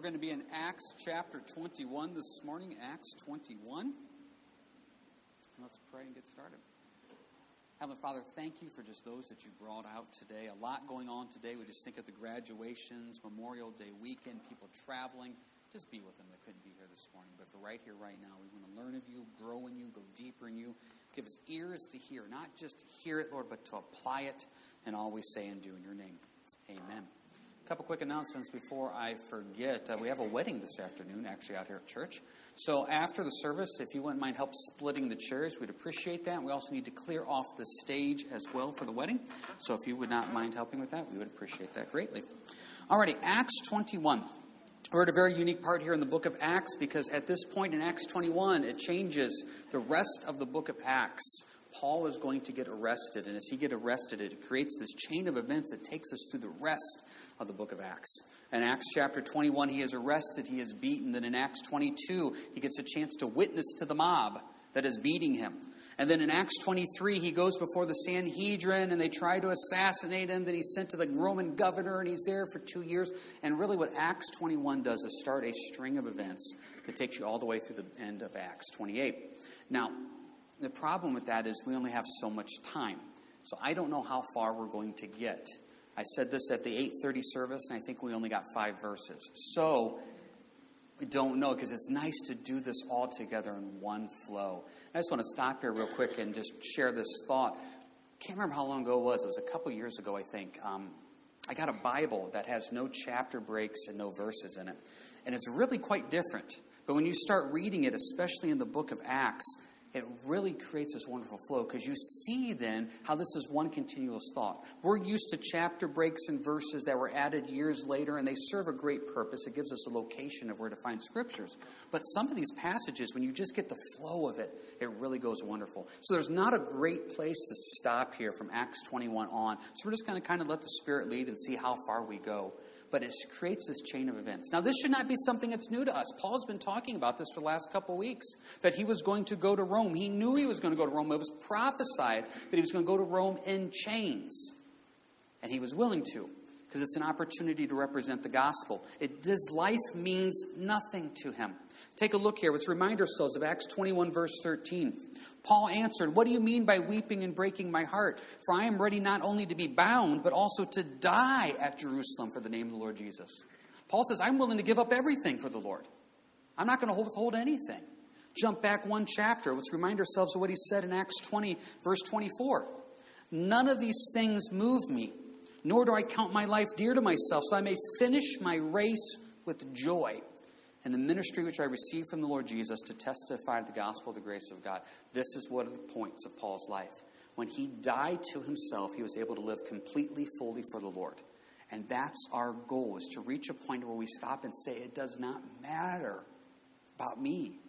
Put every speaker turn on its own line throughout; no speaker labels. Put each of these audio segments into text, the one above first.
we're going to be in Acts chapter 21 this morning. Acts 21. Let's pray and get started. Heavenly Father, thank you for just those that you brought out today. A lot going on today. We just think of the graduations, Memorial Day weekend, people traveling. Just be with them that couldn't be here this morning. But for right here, right now, we want to learn of you, grow in you, go deeper in you. Give us ears to hear, not just hear it, Lord, but to apply it and always say and do in your name. Amen couple quick announcements before I forget. Uh, we have a wedding this afternoon, actually, out here at church. So after the service, if you wouldn't mind help splitting the chairs, we'd appreciate that. We also need to clear off the stage as well for the wedding. So if you would not mind helping with that, we would appreciate that greatly. Alrighty, Acts 21. We're at a very unique part here in the book of Acts because at this point in Acts 21, it changes the rest of the book of Acts. Paul is going to get arrested, and as he gets arrested, it creates this chain of events that takes us through the rest of the book of Acts. In Acts chapter 21, he is arrested, he is beaten. Then in Acts 22, he gets a chance to witness to the mob that is beating him. And then in Acts 23, he goes before the Sanhedrin and they try to assassinate him. Then he's sent to the Roman governor and he's there for two years. And really, what Acts 21 does is start a string of events that takes you all the way through the end of Acts 28. Now, the problem with that is we only have so much time. So I don't know how far we're going to get. I said this at the 8:30 service and I think we only got 5 verses. So we don't know because it's nice to do this all together in one flow. I just want to stop here real quick and just share this thought. Can't remember how long ago it was. It was a couple years ago, I think. Um, I got a Bible that has no chapter breaks and no verses in it. And it's really quite different. But when you start reading it, especially in the book of Acts, it really creates this wonderful flow because you see then how this is one continuous thought. We're used to chapter breaks and verses that were added years later, and they serve a great purpose. It gives us a location of where to find scriptures. But some of these passages, when you just get the flow of it, it really goes wonderful. So there's not a great place to stop here from Acts 21 on. So we're just going to kind of let the Spirit lead and see how far we go but it creates this chain of events. Now, this should not be something that's new to us. Paul's been talking about this for the last couple weeks that he was going to go to Rome. He knew he was going to go to Rome. It was prophesied that he was going to go to Rome in chains, and he was willing to because it's an opportunity to represent the gospel. It, his life means nothing to him. Take a look here. Let's remind ourselves of Acts 21, verse 13. Paul answered, What do you mean by weeping and breaking my heart? For I am ready not only to be bound, but also to die at Jerusalem for the name of the Lord Jesus. Paul says, I'm willing to give up everything for the Lord. I'm not going to withhold anything. Jump back one chapter. Let's remind ourselves of what he said in Acts 20, verse 24. None of these things move me, nor do I count my life dear to myself, so I may finish my race with joy and the ministry which I received from the Lord Jesus to testify to the gospel of the grace of God. This is one of the points of Paul's life. When he died to himself, he was able to live completely, fully for the Lord. And that's our goal, is to reach a point where we stop and say, it does not matter about me.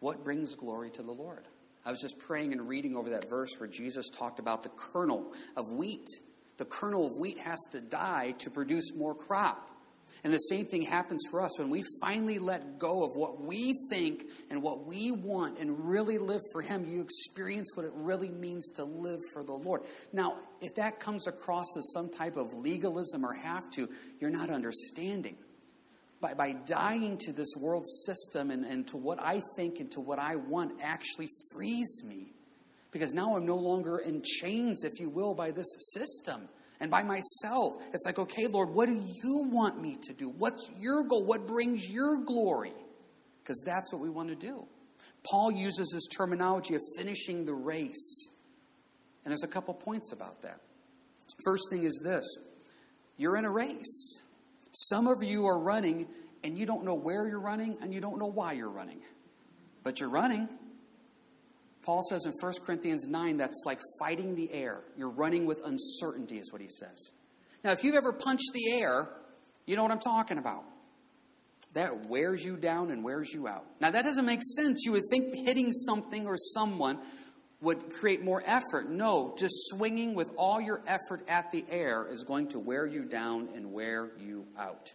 What brings glory to the Lord? I was just praying and reading over that verse where Jesus talked about the kernel of wheat. The kernel of wheat has to die to produce more crop. And the same thing happens for us when we finally let go of what we think and what we want and really live for Him. You experience what it really means to live for the Lord. Now, if that comes across as some type of legalism or have to, you're not understanding. By, by dying to this world system and, and to what I think and to what I want actually frees me. Because now I'm no longer in chains, if you will, by this system and by myself. It's like, okay, Lord, what do you want me to do? What's your goal? What brings your glory? Because that's what we want to do. Paul uses this terminology of finishing the race. And there's a couple points about that. First thing is this you're in a race. Some of you are running and you don't know where you're running and you don't know why you're running. But you're running. Paul says in 1 Corinthians 9 that's like fighting the air. You're running with uncertainty, is what he says. Now, if you've ever punched the air, you know what I'm talking about. That wears you down and wears you out. Now, that doesn't make sense. You would think hitting something or someone would create more effort. No, just swinging with all your effort at the air is going to wear you down and wear you out.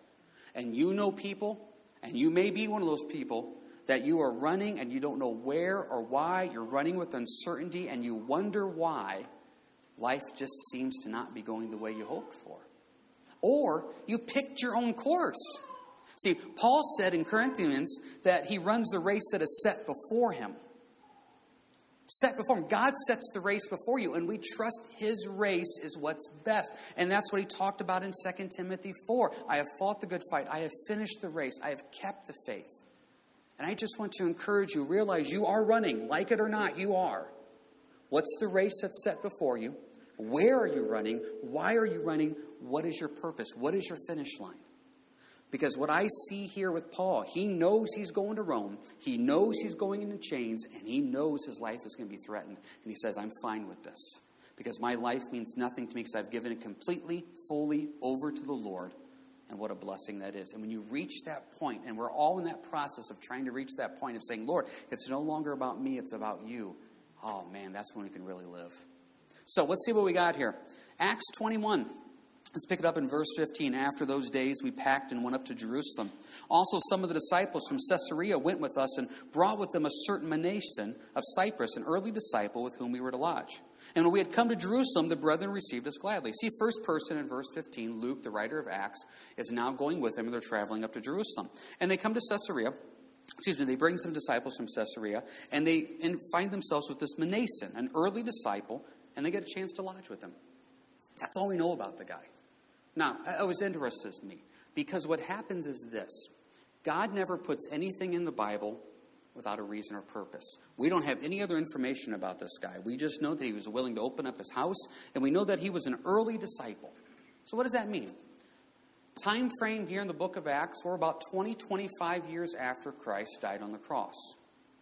And you know people, and you may be one of those people that you are running and you don't know where or why, you're running with uncertainty and you wonder why life just seems to not be going the way you hoped for. Or you picked your own course. See, Paul said in Corinthians that he runs the race that is set before him. Set before him. God sets the race before you, and we trust his race is what's best. And that's what he talked about in 2 Timothy 4. I have fought the good fight. I have finished the race. I have kept the faith. And I just want to encourage you realize you are running, like it or not, you are. What's the race that's set before you? Where are you running? Why are you running? What is your purpose? What is your finish line? Because what I see here with Paul, he knows he's going to Rome, he knows he's going into chains, and he knows his life is going to be threatened. And he says, I'm fine with this. Because my life means nothing to me because I've given it completely, fully over to the Lord. And what a blessing that is. And when you reach that point, and we're all in that process of trying to reach that point of saying, Lord, it's no longer about me, it's about you. Oh man, that's when we can really live. So let's see what we got here. Acts 21. Let's pick it up in verse 15. After those days, we packed and went up to Jerusalem. Also, some of the disciples from Caesarea went with us and brought with them a certain Manason of Cyprus, an early disciple with whom we were to lodge. And when we had come to Jerusalem, the brethren received us gladly. See, first person in verse 15, Luke, the writer of Acts, is now going with them, and they're traveling up to Jerusalem. And they come to Caesarea. Excuse me, they bring some disciples from Caesarea, and they find themselves with this Manason, an early disciple, and they get a chance to lodge with him. That's all we know about the guy. Now, it was interesting to me because what happens is this God never puts anything in the Bible without a reason or purpose. We don't have any other information about this guy. We just know that he was willing to open up his house, and we know that he was an early disciple. So, what does that mean? Time frame here in the book of Acts, we're about 20, 25 years after Christ died on the cross.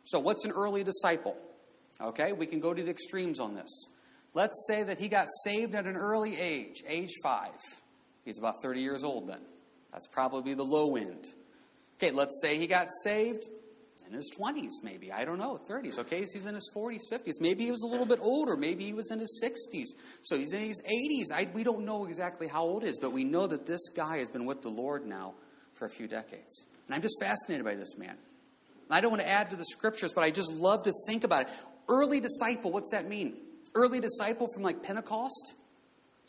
So, what's an early disciple? Okay, we can go to the extremes on this. Let's say that he got saved at an early age, age five. He's about 30 years old then. That's probably the low end. Okay, let's say he got saved in his 20s, maybe. I don't know, 30s. Okay, he's in his 40s, 50s. Maybe he was a little bit older. Maybe he was in his 60s. So he's in his 80s. I, we don't know exactly how old he is, but we know that this guy has been with the Lord now for a few decades. And I'm just fascinated by this man. I don't want to add to the scriptures, but I just love to think about it. Early disciple, what's that mean? Early disciple from like Pentecost?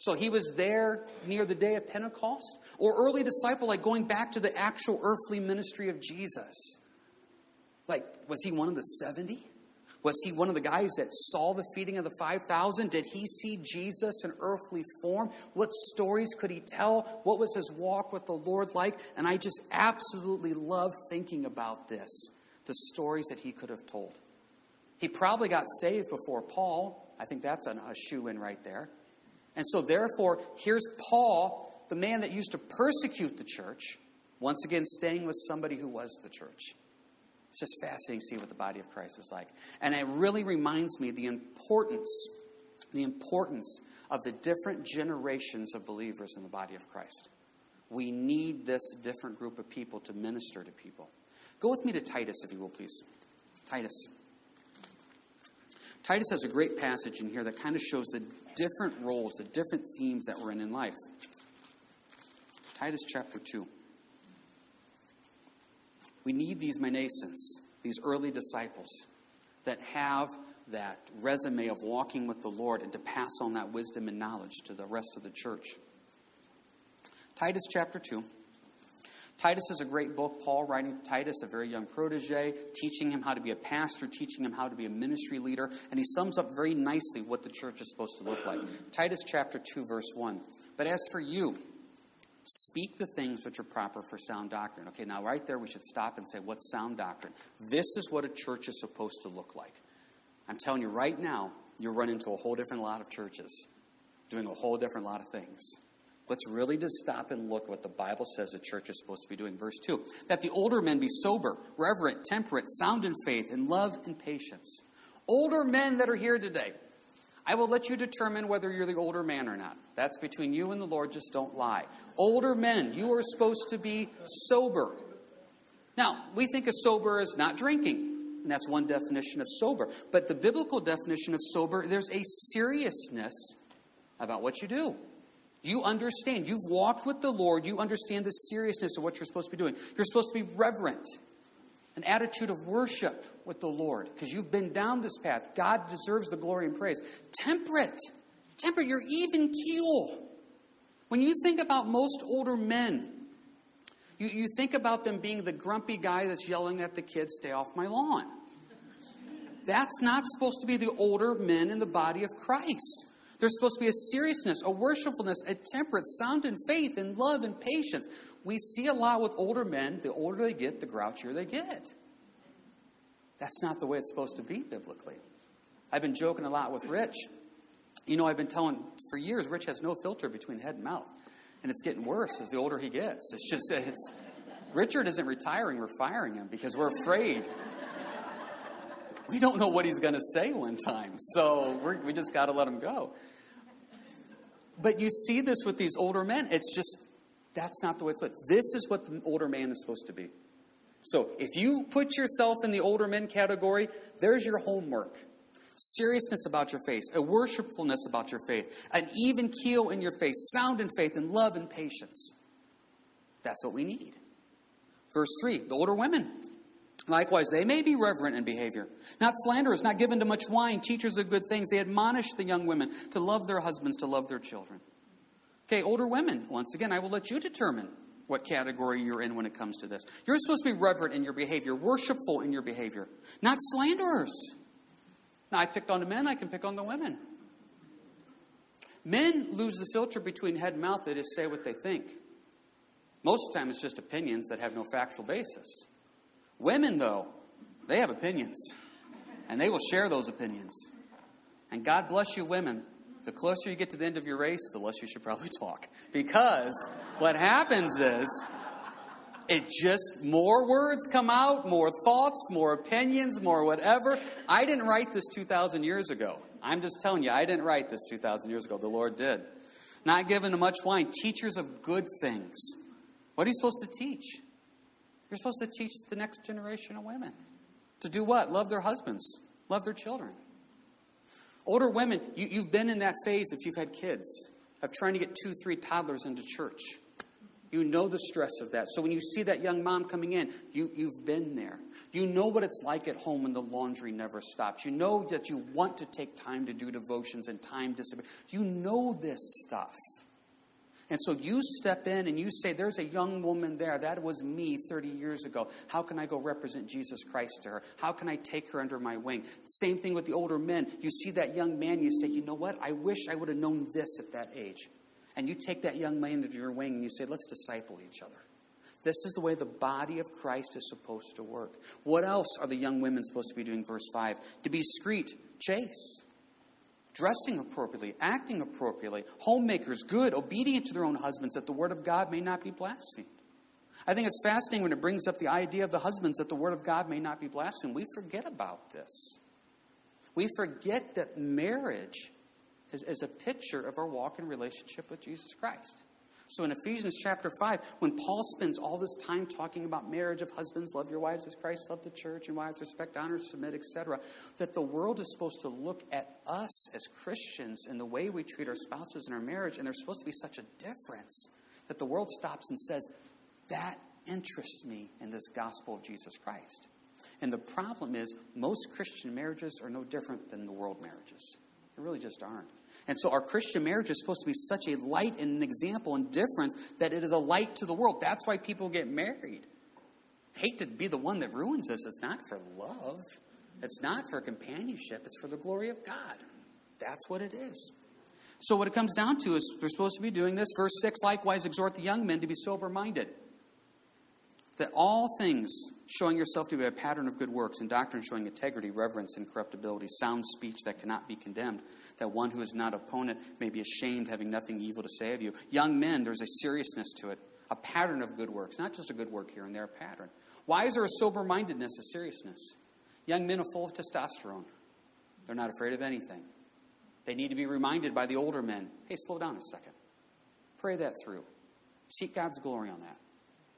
So he was there near the day of Pentecost? Or early disciple, like going back to the actual earthly ministry of Jesus? Like, was he one of the 70? Was he one of the guys that saw the feeding of the 5,000? Did he see Jesus in earthly form? What stories could he tell? What was his walk with the Lord like? And I just absolutely love thinking about this the stories that he could have told. He probably got saved before Paul. I think that's a shoe in right there. And so, therefore, here's Paul, the man that used to persecute the church, once again staying with somebody who was the church. It's just fascinating to see what the body of Christ is like. And it really reminds me the importance, the importance of the different generations of believers in the body of Christ. We need this different group of people to minister to people. Go with me to Titus, if you will, please. Titus. Titus has a great passage in here that kind of shows the different roles, the different themes that we're in in life. Titus chapter 2. We need these Manasons, these early disciples that have that resume of walking with the Lord and to pass on that wisdom and knowledge to the rest of the church. Titus chapter 2. Titus is a great book. Paul writing to Titus, a very young protege, teaching him how to be a pastor, teaching him how to be a ministry leader, and he sums up very nicely what the church is supposed to look like. Titus chapter 2, verse 1. But as for you, speak the things which are proper for sound doctrine. Okay, now right there we should stop and say, what's sound doctrine? This is what a church is supposed to look like. I'm telling you right now, you run into a whole different lot of churches doing a whole different lot of things. Let's really just stop and look what the Bible says the church is supposed to be doing. Verse 2 that the older men be sober, reverent, temperate, sound in faith, in love and patience. Older men that are here today, I will let you determine whether you're the older man or not. That's between you and the Lord, just don't lie. Older men, you are supposed to be sober. Now, we think of sober as not drinking. And that's one definition of sober. But the biblical definition of sober, there's a seriousness about what you do. You understand. You've walked with the Lord. You understand the seriousness of what you're supposed to be doing. You're supposed to be reverent, an attitude of worship with the Lord, because you've been down this path. God deserves the glory and praise. Temperate. Temperate. You're even keel. When you think about most older men, You, you think about them being the grumpy guy that's yelling at the kids, stay off my lawn. That's not supposed to be the older men in the body of Christ. There's supposed to be a seriousness, a worshipfulness, a temperance, sound in faith and love and patience. We see a lot with older men. The older they get, the grouchier they get. That's not the way it's supposed to be biblically. I've been joking a lot with Rich. You know, I've been telling for years, Rich has no filter between head and mouth. And it's getting worse as the older he gets. It's just, it's, Richard isn't retiring, we're firing him because we're afraid. We don't know what he's going to say one time. So we just got to let him go. But you see this with these older men. It's just, that's not the way it's supposed This is what the older man is supposed to be. So if you put yourself in the older men category, there's your homework. Seriousness about your faith, a worshipfulness about your faith, an even keel in your faith, sound in faith, and love and patience. That's what we need. Verse 3 the older women. Likewise, they may be reverent in behavior, not slanderers, not given to much wine, teachers of good things. They admonish the young women to love their husbands, to love their children. Okay, older women, once again, I will let you determine what category you're in when it comes to this. You're supposed to be reverent in your behavior, worshipful in your behavior, not slanderers. Now, I picked on the men, I can pick on the women. Men lose the filter between head and mouth, they just say what they think. Most of the time, it's just opinions that have no factual basis. Women, though, they have opinions, and they will share those opinions. And God bless you, women. The closer you get to the end of your race, the less you should probably talk. Because what happens is, it just, more words come out, more thoughts, more opinions, more whatever. I didn't write this 2,000 years ago. I'm just telling you, I didn't write this 2,000 years ago. The Lord did. Not given to much wine, teachers of good things. What are you supposed to teach? You're supposed to teach the next generation of women to do what? Love their husbands, love their children. Older women, you, you've been in that phase if you've had kids of trying to get two, three toddlers into church. You know the stress of that. So when you see that young mom coming in, you, you've been there. You know what it's like at home when the laundry never stops. You know that you want to take time to do devotions and time to. You know this stuff. And so you step in and you say, There's a young woman there. That was me 30 years ago. How can I go represent Jesus Christ to her? How can I take her under my wing? Same thing with the older men. You see that young man, you say, You know what? I wish I would have known this at that age. And you take that young man under your wing and you say, Let's disciple each other. This is the way the body of Christ is supposed to work. What else are the young women supposed to be doing? Verse 5 To be discreet, chaste dressing appropriately, acting appropriately, homemakers, good, obedient to their own husbands, that the word of God may not be blasphemed. I think it's fascinating when it brings up the idea of the husbands that the word of God may not be blasphemed. We forget about this. We forget that marriage is, is a picture of our walk in relationship with Jesus Christ. So in Ephesians chapter 5, when Paul spends all this time talking about marriage of husbands, love your wives as Christ loved the church, and wives respect, honor, submit, etc., that the world is supposed to look at us as Christians and the way we treat our spouses in our marriage, and there's supposed to be such a difference that the world stops and says, that interests me in this gospel of Jesus Christ. And the problem is, most Christian marriages are no different than the world marriages. They really just aren't. And so our Christian marriage is supposed to be such a light and an example and difference that it is a light to the world. That's why people get married. hate to be the one that ruins this. It's not for love, it's not for companionship, it's for the glory of God. That's what it is. So, what it comes down to is we're supposed to be doing this. Verse 6 likewise exhort the young men to be sober minded. That all things showing yourself to be a pattern of good works, and doctrine showing integrity, reverence, incorruptibility, sound speech that cannot be condemned that one who is not opponent may be ashamed, having nothing evil to say of you. Young men, there's a seriousness to it, a pattern of good works, not just a good work here and there, a pattern. Why is there a sober mindedness, a seriousness? Young men are full of testosterone. They're not afraid of anything. They need to be reminded by the older men hey, slow down a second. Pray that through. Seek God's glory on that.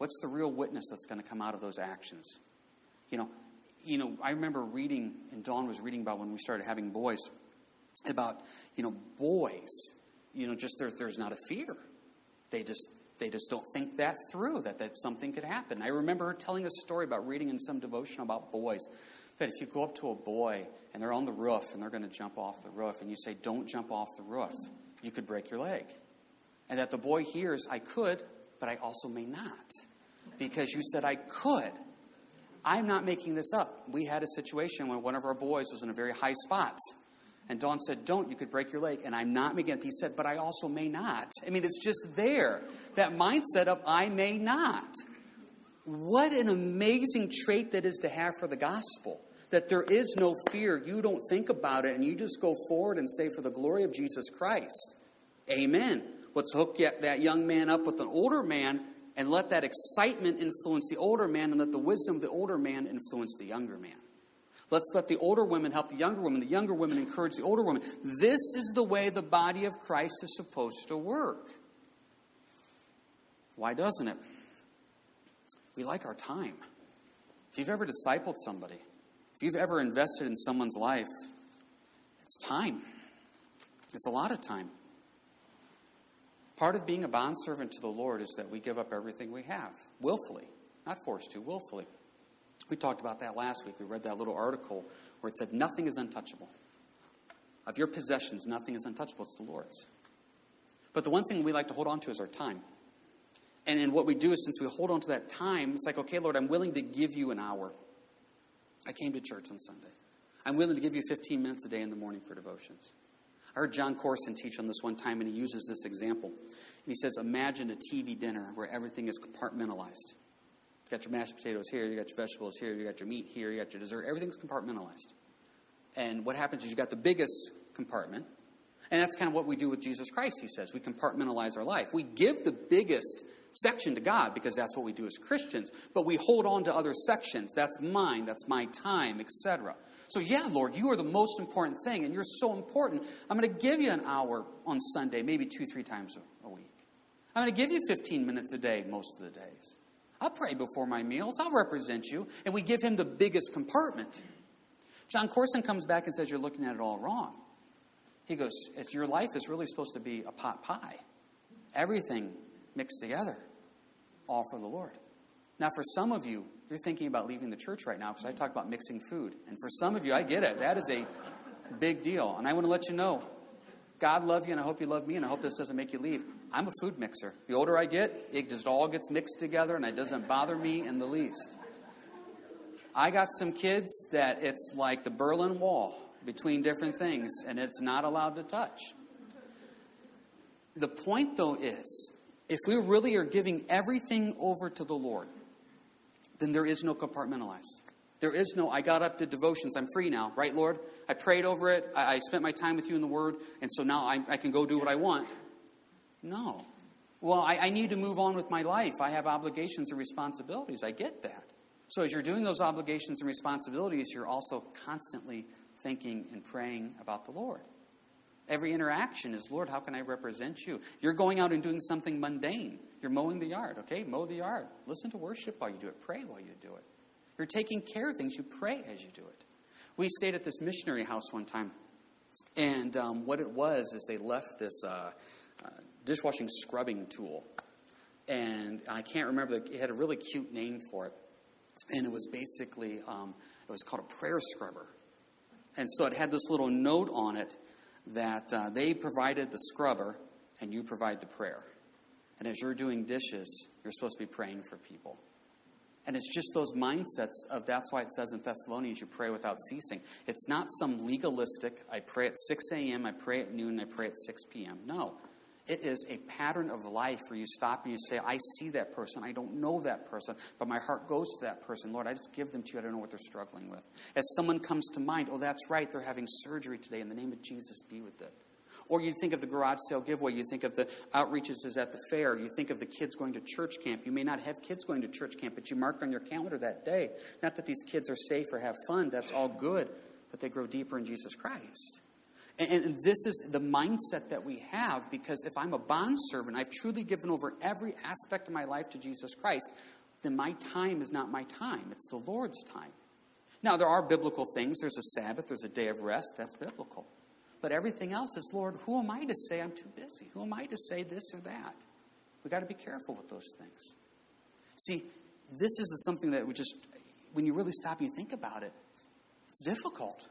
What's the real witness that's going to come out of those actions? You know, you know, I remember reading, and Dawn was reading about when we started having boys about you know boys you know just there, there's not a fear. They just they just don't think that through that that something could happen. I remember her telling a story about reading in some devotion about boys that if you go up to a boy and they're on the roof and they're going to jump off the roof and you say don't jump off the roof you could break your leg. And that the boy hears i could but i also may not because you said I could. I'm not making this up. We had a situation when one of our boys was in a very high spot. And Dawn said, Don't, you could break your leg. And I'm not making it. He said, But I also may not. I mean, it's just there. That mindset of I may not. What an amazing trait that is to have for the gospel. That there is no fear. You don't think about it and you just go forward and say, For the glory of Jesus Christ. Amen. Let's hook that young man up with an older man and let that excitement influence the older man and let the wisdom of the older man influence the younger man. Let's let the older women help the younger women, the younger women encourage the older women. This is the way the body of Christ is supposed to work. Why doesn't it? We like our time. If you've ever discipled somebody, if you've ever invested in someone's life, it's time. It's a lot of time. Part of being a bondservant to the Lord is that we give up everything we have, willfully, not forced to, willfully. We talked about that last week. We read that little article where it said, Nothing is untouchable. Of your possessions, nothing is untouchable. It's the Lord's. But the one thing we like to hold on to is our time. And then what we do is since we hold on to that time, it's like, okay, Lord, I'm willing to give you an hour. I came to church on Sunday. I'm willing to give you 15 minutes a day in the morning for devotions. I heard Jon Courson teach on this one time, and he uses this example. And he says, Imagine a TV dinner where everything is compartmentalized You got your mashed potatoes here, you got your vegetables here, you got your meat here, you got your dessert. Everything's compartmentalized. And what happens is you got the biggest compartment, and that's kind of what we do with Jesus Christ, he says. We compartmentalize our life. We give the biggest section to God because that's what we do as Christians, but we hold on to other sections. That's mine, that's my time, etc. So, yeah, Lord, you are the most important thing, and you're so important. I'm going to give you an hour on Sunday, maybe two, three times a week. I'm going to give you 15 minutes a day most of the days. I'll pray before my meals. I'll represent you. And we give him the biggest compartment. Jon Courson comes back and says, You're looking at it all wrong. He goes, it's, Your life is really supposed to be a pot pie. Everything mixed together, all for the Lord. Now, for some of you, you're thinking about leaving the church right now because I talk about mixing food. And for some of you, I get it. That is a big deal. And I want to let you know God love you, and I hope you love me, and I hope this doesn't make you leave. I'm a food mixer. The older I get, it just all gets mixed together, and it doesn't bother me in the least. I got some kids that it's like the Berlin Wall between different things, and it's not allowed to touch. The point, though, is if we really are giving everything over to the Lord, then there is no compartmentalized. There is no, I got up to devotions, I'm free now, right, Lord? I prayed over it, I, I spent my time with you in the Word, and so now I, I can go do what I want. No. Well, I, I need to move on with my life. I have obligations and responsibilities. I get that. So, as you're doing those obligations and responsibilities, you're also constantly thinking and praying about the Lord. Every interaction is, Lord, how can I represent you? You're going out and doing something mundane. You're mowing the yard, okay? Mow the yard. Listen to worship while you do it. Pray while you do it. You're taking care of things. You pray as you do it. We stayed at this missionary house one time, and um, what it was is they left this uh, uh, dishwashing scrubbing tool. And I can't remember, it had a really cute name for it. And it was basically, um, it was called a prayer scrubber. And so it had this little note on it that uh, they provided the scrubber and you provide the prayer. And as you're doing dishes, you're supposed to be praying for people. And it's just those mindsets of that's why it says in Thessalonians you pray without ceasing. It's not some legalistic, I pray at 6 a.m., I pray at noon, I pray at 6 p.m. No. It is a pattern of life where you stop and you say, I see that person. I don't know that person, but my heart goes to that person. Lord, I just give them to you. I don't know what they're struggling with. As someone comes to mind, oh, that's right, they're having surgery today. In the name of Jesus, be with them. Or you think of the garage sale giveaway, you think of the outreaches at the fair, you think of the kids going to church camp. You may not have kids going to church camp, but you mark on your calendar that day. Not that these kids are safe or have fun, that's all good, but they grow deeper in Jesus Christ. And, this is the mindset that we have because if I'm a bondservant, I've truly given over every aspect of my life to Jesus Christ, then my time is not my time, it's the Lord's time. Now, there are biblical things. There's a Sabbath, there's a day of rest. That's biblical. But everything else is, Lord, who am I to say I'm too busy? Who am I to say this or that? We've got to be careful with those things. See, this is the something that we just, when you really stop and you think about it, it's difficult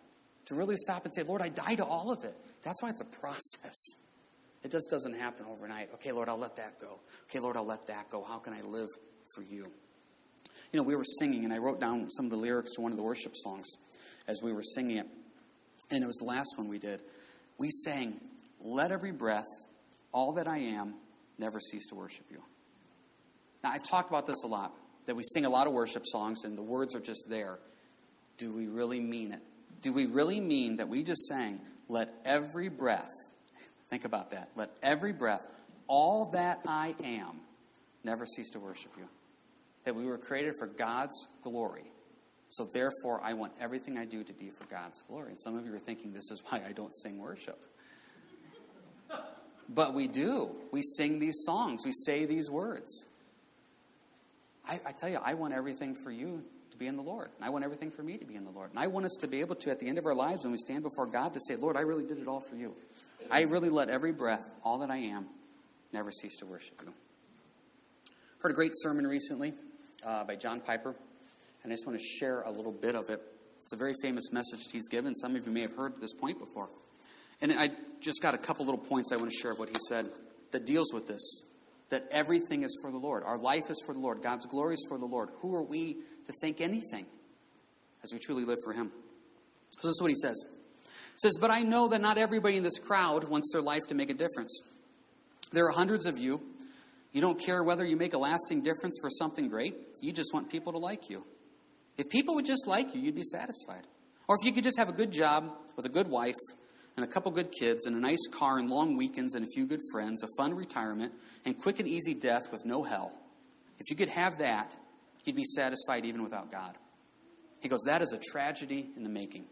to really stop and say, Lord, I die to all of it. That's why it's a process. It just doesn't happen overnight. Okay, Lord, I'll let that go. Okay, Lord, I'll let that go. How can I live for you? You know, we were singing, and I wrote down some of the lyrics to one of the worship songs as we were singing it. And it was the last one we did. We sang, Let every breath, all that I am, never cease to worship you. Now, I've talked about this a lot, that we sing a lot of worship songs and the words are just there. Do we really mean it? Do we really mean that we just sang, Let every breath, think about that, let every breath, all that I am, never cease to worship you? That we were created for God's glory. So therefore, I want everything I do to be for God's glory. And some of you are thinking this is why I don't sing worship. But we do. We sing these songs, we say these words. I, I, tell you, I want everything for you be in the Lord. And I want everything for me to be in the Lord. And I want us to be able to, at the end of our lives, when we stand before God, to say, Lord, I really did it all for you. I really let every breath, all that I am, never cease to worship you. Heard a great sermon recently uh, by John Piper, and I just want to share a little bit of it. It's a very famous message he's given. Some of you may have heard this point before. And I just got a couple little points I want to share of what he said that deals with this that everything is for the Lord. Our life is for the Lord. God's glory is for the Lord. Who are we to think anything as we truly live for Him? So this is what he says. He says, But I know that not everybody in this crowd wants their life to make a difference. There are hundreds of you. You don't care whether you make a lasting difference for something great. You just want people to like you. If people would just like you, you'd be satisfied. Or if you could just have a good job with a good wife and a couple good kids and a nice car and long weekends and a few good friends, a fun retirement, and quick and easy death with no hell. If you could have that, you'd be satisfied even without God. He goes, That is a tragedy in the making.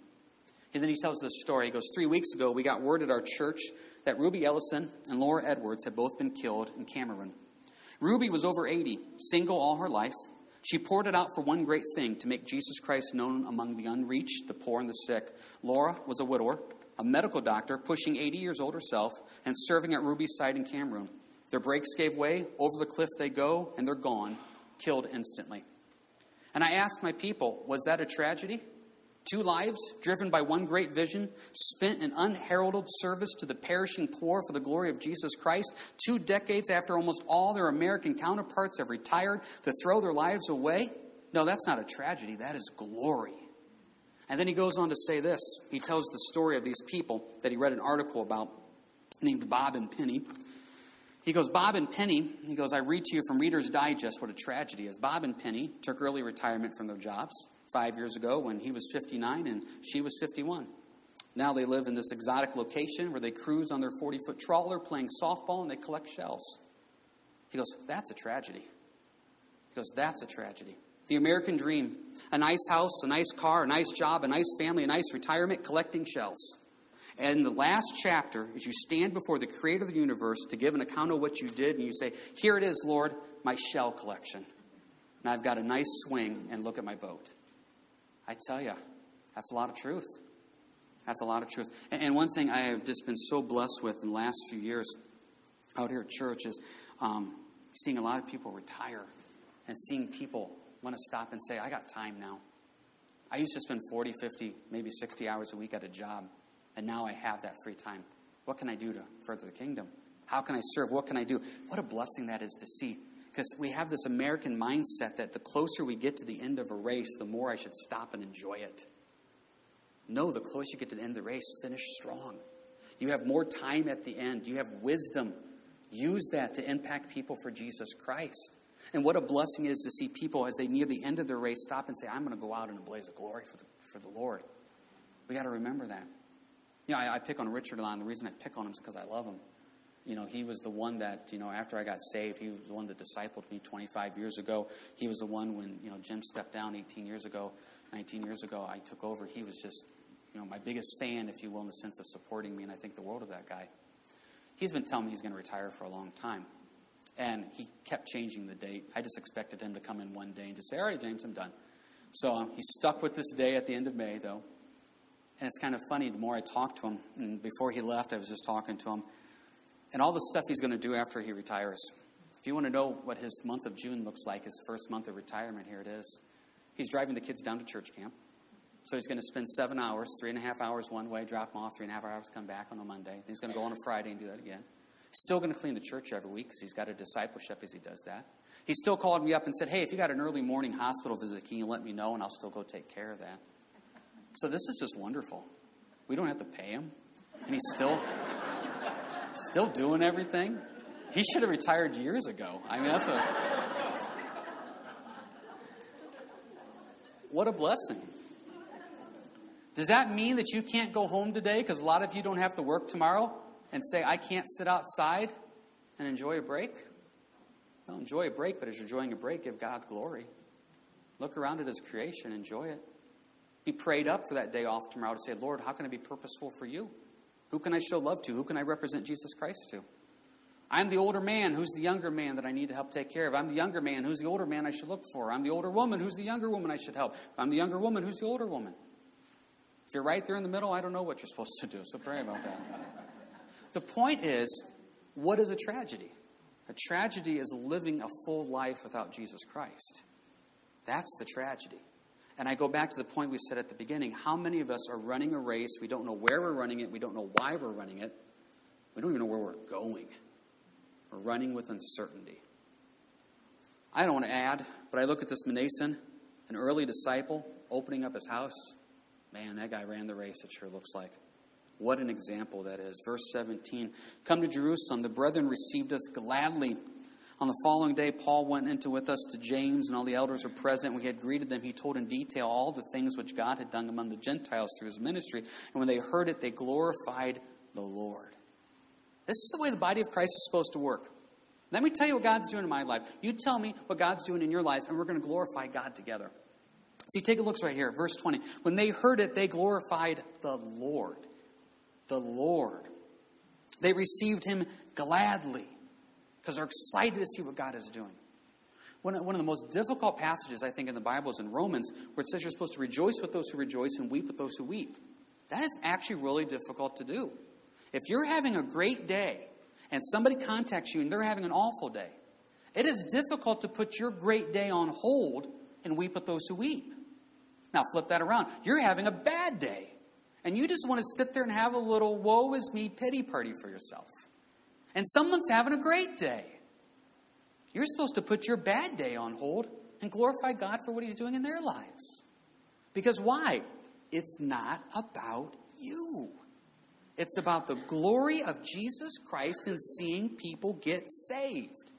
And then he tells this story. He goes, Three weeks ago, we got word at our church that Ruby Eliason and Laura Edwards had both been killed in Cameroon. Ruby was over 80, single all her life. She poured it out for one great thing to make Jesus Christ known among the unreached, the poor, and the sick. Laura was a widower a medical doctor, pushing 80 years old herself, and serving at Ruby's side in Cameroon. Their brakes gave way, over the cliff they go, and they're gone, killed instantly. And I asked my people, was that a tragedy? Two lives, driven by one great vision, spent in unheralded service to the perishing poor for the glory of Jesus Christ, two decades after almost all their American counterparts have retired to throw their lives away? No, that's not a tragedy, that is glory. And then he goes on to say this. He tells the story of these people that he read an article about named Bob and Penny. He goes, Bob and Penny, he goes, I read to you from Reader's Digest what a tragedy is. Bob and Penny took early retirement from their jobs five years ago when he was 59 and she was 51. Now they live in this exotic location where they cruise on their 40 foot trawler playing softball and they collect shells. He goes, That's a tragedy. He goes, That's a tragedy the American dream a nice house, a nice car, a nice job, a nice family, a nice retirement, collecting shells. And the last chapter is you stand before the creator of the universe to give an account of what you did, and you say, Here it is, Lord, my shell collection. And I've got a nice swing, and look at my boat. I tell you, that's a lot of truth. That's a lot of truth. And one thing I have just been so blessed with in the last few years out here at church is um, seeing a lot of people retire and seeing people want to stop and say, I got time now. I used to spend 40, 50, maybe 60 hours a week at a job, and now I have that free time. What can I do to further the kingdom? How can I serve? What can I do? What a blessing that is to see. Because we have this American mindset that the closer we get to the end of a race, the more I should stop and enjoy it. No, the closer you get to the end of the race, finish strong. You have more time at the end, you have wisdom. Use that to impact people for Jesus Christ. And what a blessing it is to see people as they near the end of their race stop and say, I'm going to go out in a blaze of glory for the, for the Lord. We got to remember that. You know, I, I, pick on Richard a lot, and the reason I pick on him is because I love him. You know, he was the one that, you know, after I got saved, he was the one that discipled me 25 years ago. He was the one when, you know, Jim stepped down 18 years ago, 19 years ago, I took over. He was just, you know, my biggest fan, if you will, in the sense of supporting me, and I think the world of that guy. He's been telling me he's going to retire for a long time. And he kept changing the date. I just expected him to come in one day and just say, All right, James, I'm done. So um, he stuck with this day at the end of May, though. And it's kind of funny, the more I talked to him, and before he left, I was just talking to him, and all the stuff he's going to do after he retires. If you want to know what his month of June looks like, his first month of retirement, here it is. He's driving the kids down to church camp. So he's going to spend seven hours, three and a half hours one way, drop them off, three and a half hours, come back on a Monday. Then he's going to go on a Friday and do that again. Still going to clean the church every week because he's got a discipleship as he does that. He still called me up and said, Hey, if you got an early morning hospital visit, can you let me know and I'll still go take care of that? So this is just wonderful. We don't have to pay him. And he's still still doing everything. He should have retired years ago. I mean, that's what. What a blessing. Does that mean that you can't go home today because a lot of you don't have to work tomorrow and say, I can't sit outside and enjoy a break? Well, enjoy a break, but as you're enjoying a break, give God glory. Look around at His creation, enjoy it. Be prayed up for that day off tomorrow to say, Lord, how can I be purposeful for you? Who can I show love to? Who can I represent Jesus Christ to? I'm the older man. Who's the younger man that I need to help take care of? I'm the younger man. Who's the older man I should look for? I'm the older woman. Who's the younger woman I should help? I'm the younger woman. Who's the older woman? If you're right there in the middle, I don't know what you're supposed to do, so pray about that. The point is, what is a tragedy? A tragedy is living a full life without Jesus Christ. That's the tragedy. And I go back to the point we said at the beginning how many of us are running a race? We don't know where we're running it, we don't know why we're running it, we don't even know where we're going. We're running with uncertainty. I don't want to add, but I look at this Manason, an early disciple, opening up his house. Man, that guy ran the race, it sure looks like. What an example that is. Verse 17 Come to Jerusalem. The brethren received us gladly. On the following day, Paul went into with us to James, and all the elders were present. We had greeted them. He told in detail all the things which God had done among the Gentiles through his ministry. And when they heard it, they glorified the Lord. This is the way the body of Christ is supposed to work. Let me tell you what God's doing in my life. You tell me what God's doing in your life, and we're going to glorify God together. See, take a look right here, verse 20. When they heard it, they glorified the Lord. The Lord. They received him gladly because they're excited to see what God is doing. One, of the most difficult passages, I think, in the Bible is in Romans, where it says you're supposed to rejoice with those who rejoice and weep with those who weep. That is actually really difficult to do. If you're having a great day and somebody contacts you and they're having an awful day, it is difficult to put your great day on hold and weep with those who weep. Now, flip that around. You're having a bad day, and you just want to sit there and have a little woe is me pity party for yourself. And someone's having a great day. You're supposed to put your bad day on hold and glorify God for what He's doing in their lives. Because why? It's not about you. It's about the glory of Jesus Christ and seeing people get saved.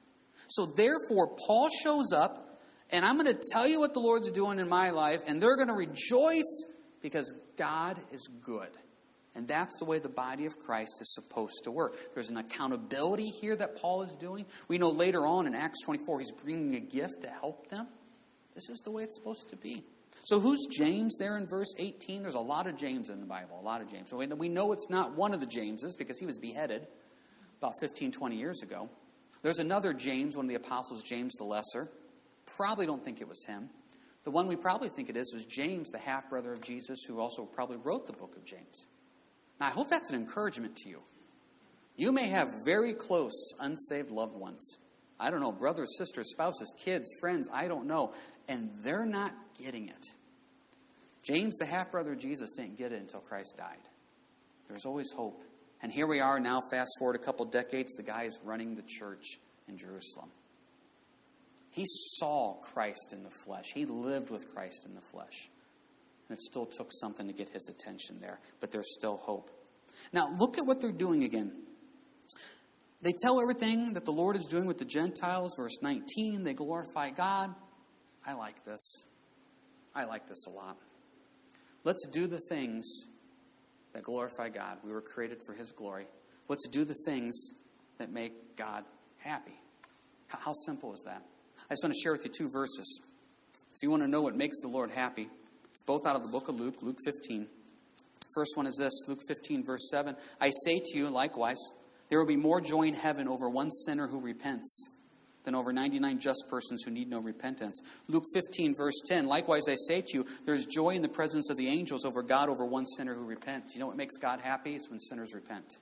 So, therefore, Paul shows up and I'm going to tell you what the Lord's doing in my life, and they're going to rejoice because God is good. And that's the way the body of Christ is supposed to work. There's an accountability here that Paul is doing. We know later on in Acts 24, he's bringing a gift to help them. This is the way it's supposed to be. So, who's James there in verse 18? There's a lot of James in the Bible, a lot of James. We know it's not one of the Jameses because he was beheaded about 15, 20 years ago. There's another James, one of the apostles, James the Lesser probably don't think it was him. The one we probably think it is was James, the half brother of Jesus, who also probably wrote the book of James. Now, I hope that's an encouragement to you. You may have very close, unsaved loved ones. I don't know, brothers, sisters, spouses, kids, friends, I don't know. And they're not getting it. James, the half brother of Jesus, didn't get it until Christ died. There's always hope. And here we are now, fast forward a couple decades, the guy is running the church in Jerusalem. He saw Christ in the flesh. He lived with Christ in the flesh. And it still took something to get his attention there, but there's still hope. Now, look at what they're doing again. They tell everything that the Lord is doing with the Gentiles. Verse 19, they glorify God. I like this. I like this a lot. Let's do the things that glorify God. We were created for His glory. Let's do the things that make God happy. How simple is that? I just want to share with you two verses. If you want to know what makes the Lord happy, it's both out of the book of Luke, Luke 15. First one is this Luke 15, verse 7. I say to you, likewise, there will be more joy in heaven over one sinner who repents than over 99 just persons who need no repentance. Luke 15, verse 10. Likewise, I say to you, there's joy in the presence of the angels over God over one sinner who repents. You know what makes God happy? It's when sinners repent.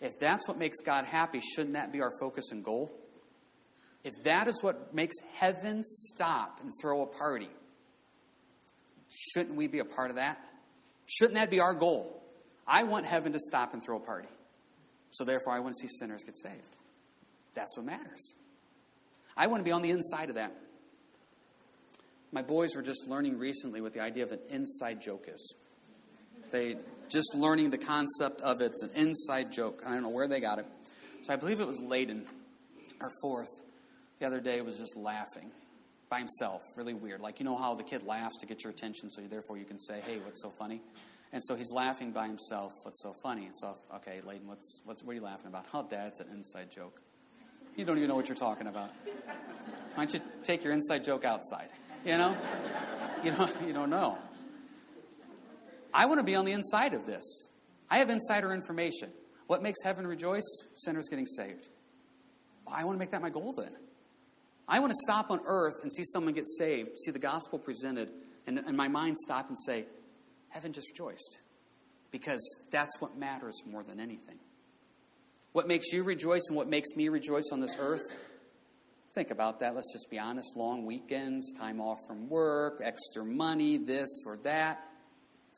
If that's what makes God happy, shouldn't that be our focus and goal? If that is what makes heaven stop and throw a party, shouldn't we be a part of that? Shouldn't that be our goal? I want heaven to stop and throw a party. So therefore, I want to see sinners get saved. That's what matters. I want to be on the inside of that. My boys were just learning recently what the idea of an inside joke is. They just learning the concept of it. it's an inside joke. I don't know where they got it. So I believe it was Layden, our fourth, the other day was just laughing by himself, really weird. Like you know how the kid laughs to get your attention, so therefore you can say, "Hey, what's so funny?" And so he's laughing by himself. What's so funny? And so, okay, Layden, what's what's what are you laughing about? Oh, Dad, it's an inside joke. You don't even know what you're talking about. Why don't you take your inside joke outside? You know, you know, you don't know. I want to be on the inside of this. I have insider information. What makes heaven rejoice? Sinners getting saved. I want to make that my goal then. I want to stop on earth and see someone get saved, see the gospel presented, and, and my mind stop and say, Heaven just rejoiced. Because that's what matters more than anything. What makes you rejoice and what makes me rejoice on this earth? Think about that. Let's just be honest. Long weekends, time off from work, extra money, this or that.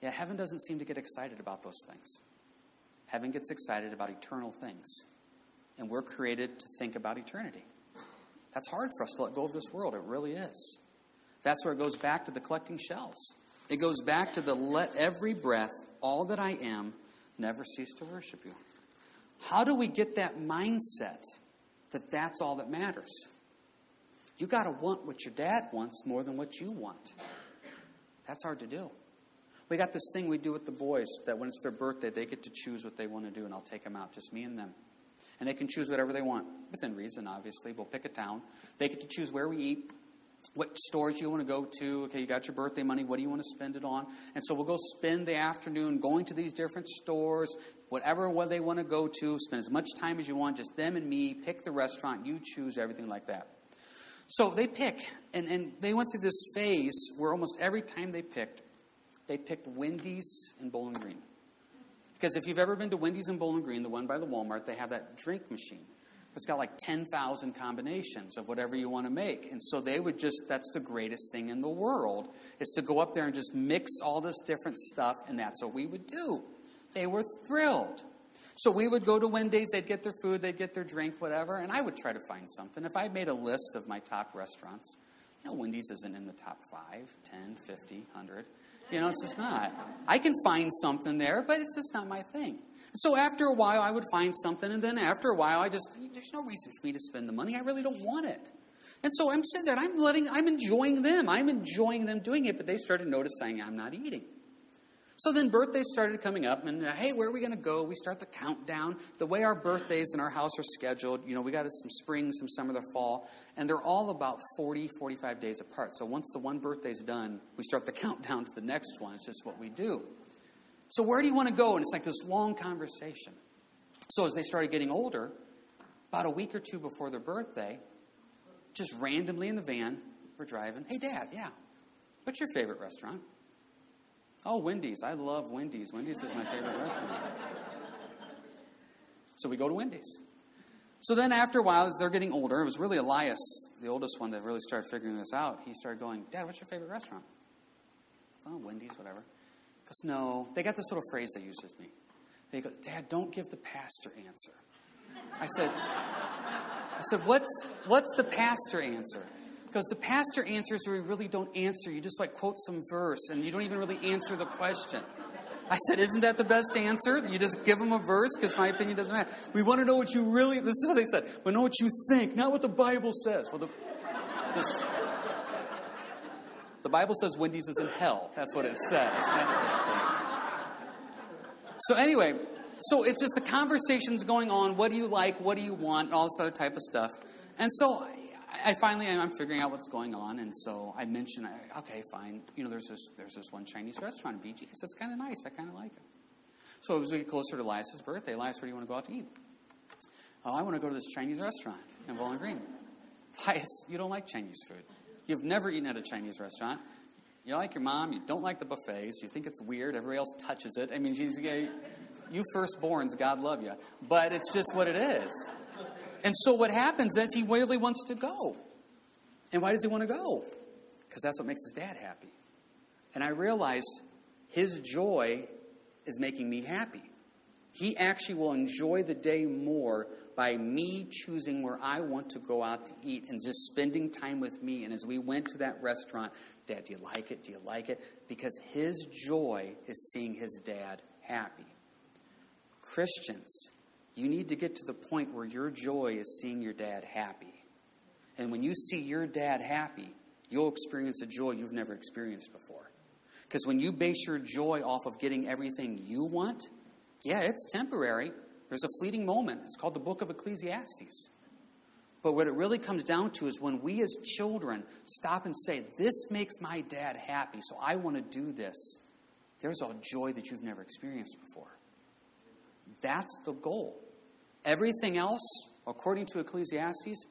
Yeah, heaven doesn't seem to get excited about those things. Heaven gets excited about eternal things. And we're created to think about eternity. That's hard for us to let go of this world. It really is. That's where it goes back to the collecting shells. It goes back to the let every breath, all that I am, never cease to worship you. How do we get that mindset that that's all that matters? You got to want what your dad wants more than what you want. That's hard to do. We got this thing we do with the boys that when it's their birthday, they get to choose what they want to do, and I'll take them out, just me and them. And they can choose whatever they want, within reason, obviously. We'll pick a town. They get to choose where we eat, what stores you want to go to. Okay, you got your birthday money. What do you want to spend it on? And so we'll go spend the afternoon going to these different stores, whatever what they want to go to. Spend as much time as you want, just them and me. Pick the restaurant. You choose everything like that. So they pick, and, and they went through this phase where almost every time they picked, they picked Wendy's and Bowling Green. Because if you've ever been to Wendy's in Bowling Green, the one by the Walmart, they have that drink machine. It's got like 10,000 combinations of whatever you want to make. And so they would just, that's the greatest thing in the world, is to go up there and just mix all this different stuff, and that's what we would do. They were thrilled. So we would go to Wendy's, they'd get their food, they'd get their drink, whatever, and I would try to find something. If I made a list of my top restaurants, you know, Wendy's isn't in the top 5, 10, 50, 100. You know, it's just not. I can find something there, but it's just not my thing. So after a while, I would find something, and then after a while, I just, there's no reason for me to spend the money. I really don't want it. And so I'm sitting there, and I'm letting, I'm enjoying them. I'm enjoying them doing it, but they started noticing I'm not eating. So then birthdays started coming up, and uh, hey, where are we going to go? We start the countdown. The way our birthdays in our house are scheduled, you know, we got some spring, some summer, the fall, and they're all about 40, 45 days apart. So once the one birthday's done, we start the countdown to the next one. It's just what we do. So where do you want to go? And it's like this long conversation. So as they started getting older, about a week or two before their birthday, just randomly in the van, we're driving. Hey, Dad, yeah. What's your favorite restaurant? Oh, Wendy's. I love Wendy's. Wendy's is my favorite restaurant. So we go to Wendy's. So then, after a while, as they're getting older, it was really Elias, the oldest one, that really started figuring this out. He started going, Dad, what's your favorite restaurant? Oh, Wendy's, whatever. Because no, they got this little phrase they use with me. They go, Dad, don't give the pastor answer. I said, I said, what's, what's the pastor answer? Because the pastor answers where you really don't answer. You just like quote some verse and you don't even really answer the question. I said, Isn't that the best answer? You just give them a verse because my opinion doesn't matter. We want to know what you really, this is what they said. We know what you think, not what the Bible says. Well, the, just, the Bible says Wendy's is in hell. That's what it says. What it says. So, anyway, so it's just the conversations going on. What do you like? What do you want? All this other type of stuff. And so I finally I'm figuring out what's going on, and so I mentioned, okay, fine. You know, there's this there's this one Chinese restaurant in BG. I it's kind of nice. I kind of like it. So as we get closer to Elias's birthday, Elias, where do you want to go out to eat? Oh, I want to go to this Chinese restaurant in Bowling Green. Elias, you don't like Chinese food. You've never eaten at a Chinese restaurant. You like your mom. You don't like the buffets. You think it's weird. Everybody else touches it. I mean, she's, you firstborns, God love you. But it's just what it is. And so what happens is he really wants to go. And why does he want to go? Because that's what makes his dad happy. And I realized his joy is making me happy. He actually will enjoy the day more by me choosing where I want to go out to eat and just spending time with me. And as we went to that restaurant, Dad, do you like it? Do you like it? Because his joy is seeing his dad happy. Christians, you need to get to the point where your joy is seeing your dad happy. And when you see your dad happy, you'll experience a joy you've never experienced before. Because when you base your joy off of getting everything you want, yeah, it's temporary. There's a fleeting moment. It's called the book of Ecclesiastes. But what it really comes down to is when we as children stop and say, This makes my dad happy, so I want to do this, there's a joy that you've never experienced before. That's the goal. Everything else, according to Ecclesiastes,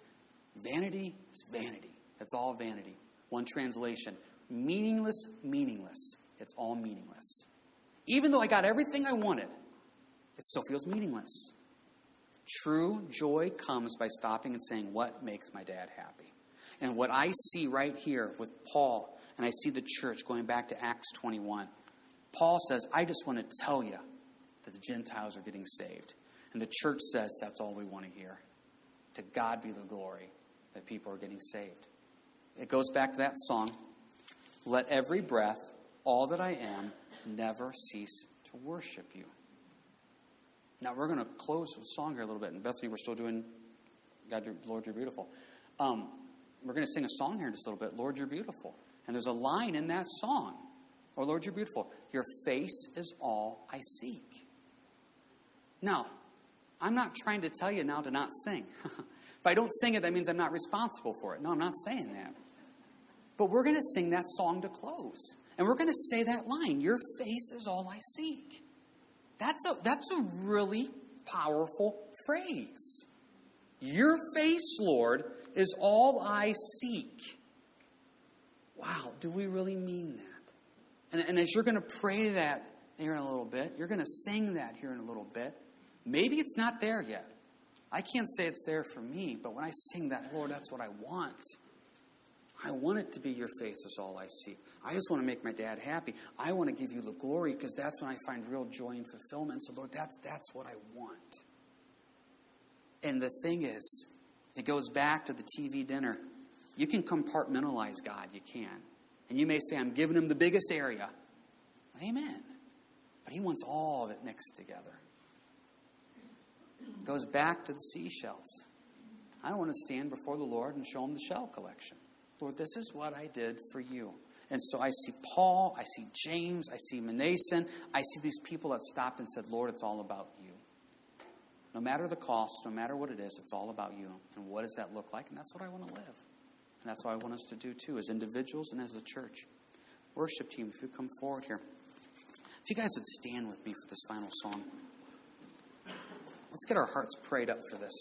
vanity is vanity. It's all vanity. One translation meaningless, meaningless. It's all meaningless. Even though I got everything I wanted, it still feels meaningless. True joy comes by stopping and saying, What makes my dad happy? And what I see right here with Paul, and I see the church going back to Acts 21, Paul says, I just want to tell you that the Gentiles are getting saved. And the church says that's all we want to hear. To God be the glory that people are getting saved. It goes back to that song Let every breath, all that I am, never cease to worship you. Now, we're going to close the song here a little bit. And Bethany, we're still doing God, Lord, you're beautiful. Um, we're going to sing a song here in just a little bit Lord, you're beautiful. And there's a line in that song, oh, Lord, you're beautiful. Your face is all I seek. Now, I'm not trying to tell you now to not sing. if I don't sing it, that means I'm not responsible for it. No, I'm not saying that. But we're going to sing that song to close. And we're going to say that line Your face is all I seek. That's a, that's a really powerful phrase. Your face, Lord, is all I seek. Wow, do we really mean that? And, and as you're going to pray that here in a little bit, you're going to sing that here in a little bit. Maybe it's not there yet. I can't say it's there for me, but when I sing that, Lord, that's what I want. I want it to be your face is all I see. I just want to make my dad happy. I want to give you the glory because that's when I find real joy and fulfillment. So, Lord, that's, that's what I want. And the thing is, it goes back to the TV dinner. You can compartmentalize God, you can. And you may say, I'm giving him the biggest area. Amen. But he wants all of it mixed together. Goes back to the seashells. I want to stand before the Lord and show him the shell collection. Lord, this is what I did for you. And so I see Paul, I see James, I see Mnason, I see these people that stopped and said, Lord, it's all about you. No matter the cost, no matter what it is, it's all about you. And what does that look like? And that's what I want to live. And that's what I want us to do too, as individuals and as a church. Worship team, if you come forward here. If you guys would stand with me for this final song. Let's get our hearts prayed up for this.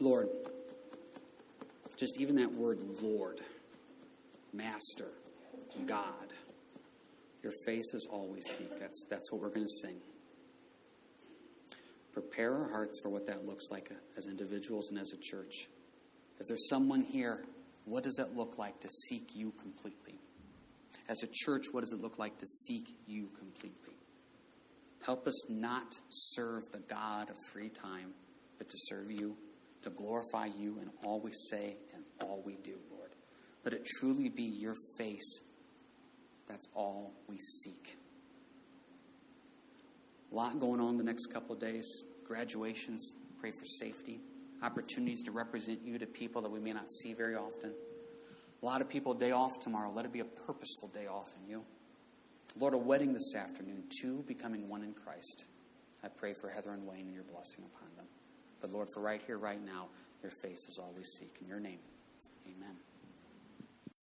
Lord, just even that word Lord, Master, God, your face is we seek. That's, that's what we're going to sing. Prepare our hearts for what that looks like as individuals and as a church. If there's someone here, what does it look like to seek you completely? As a church, what does it look like to seek you completely? Help us not serve the God of free time, but to serve you to glorify you in all we say and all we do, Lord. Let it truly be your face. That's all we seek. A lot going on the next couple of days. Graduations, pray for safety. Opportunities to represent you to people that we may not see very often. A lot of people day off tomorrow. Let it be a purposeful day off in you. Lord, a wedding this afternoon, two becoming one in Christ. I pray for Heather and Wayne and your blessing upon them. But Lord, for right here, right now, your face is all we seek. In your name, amen.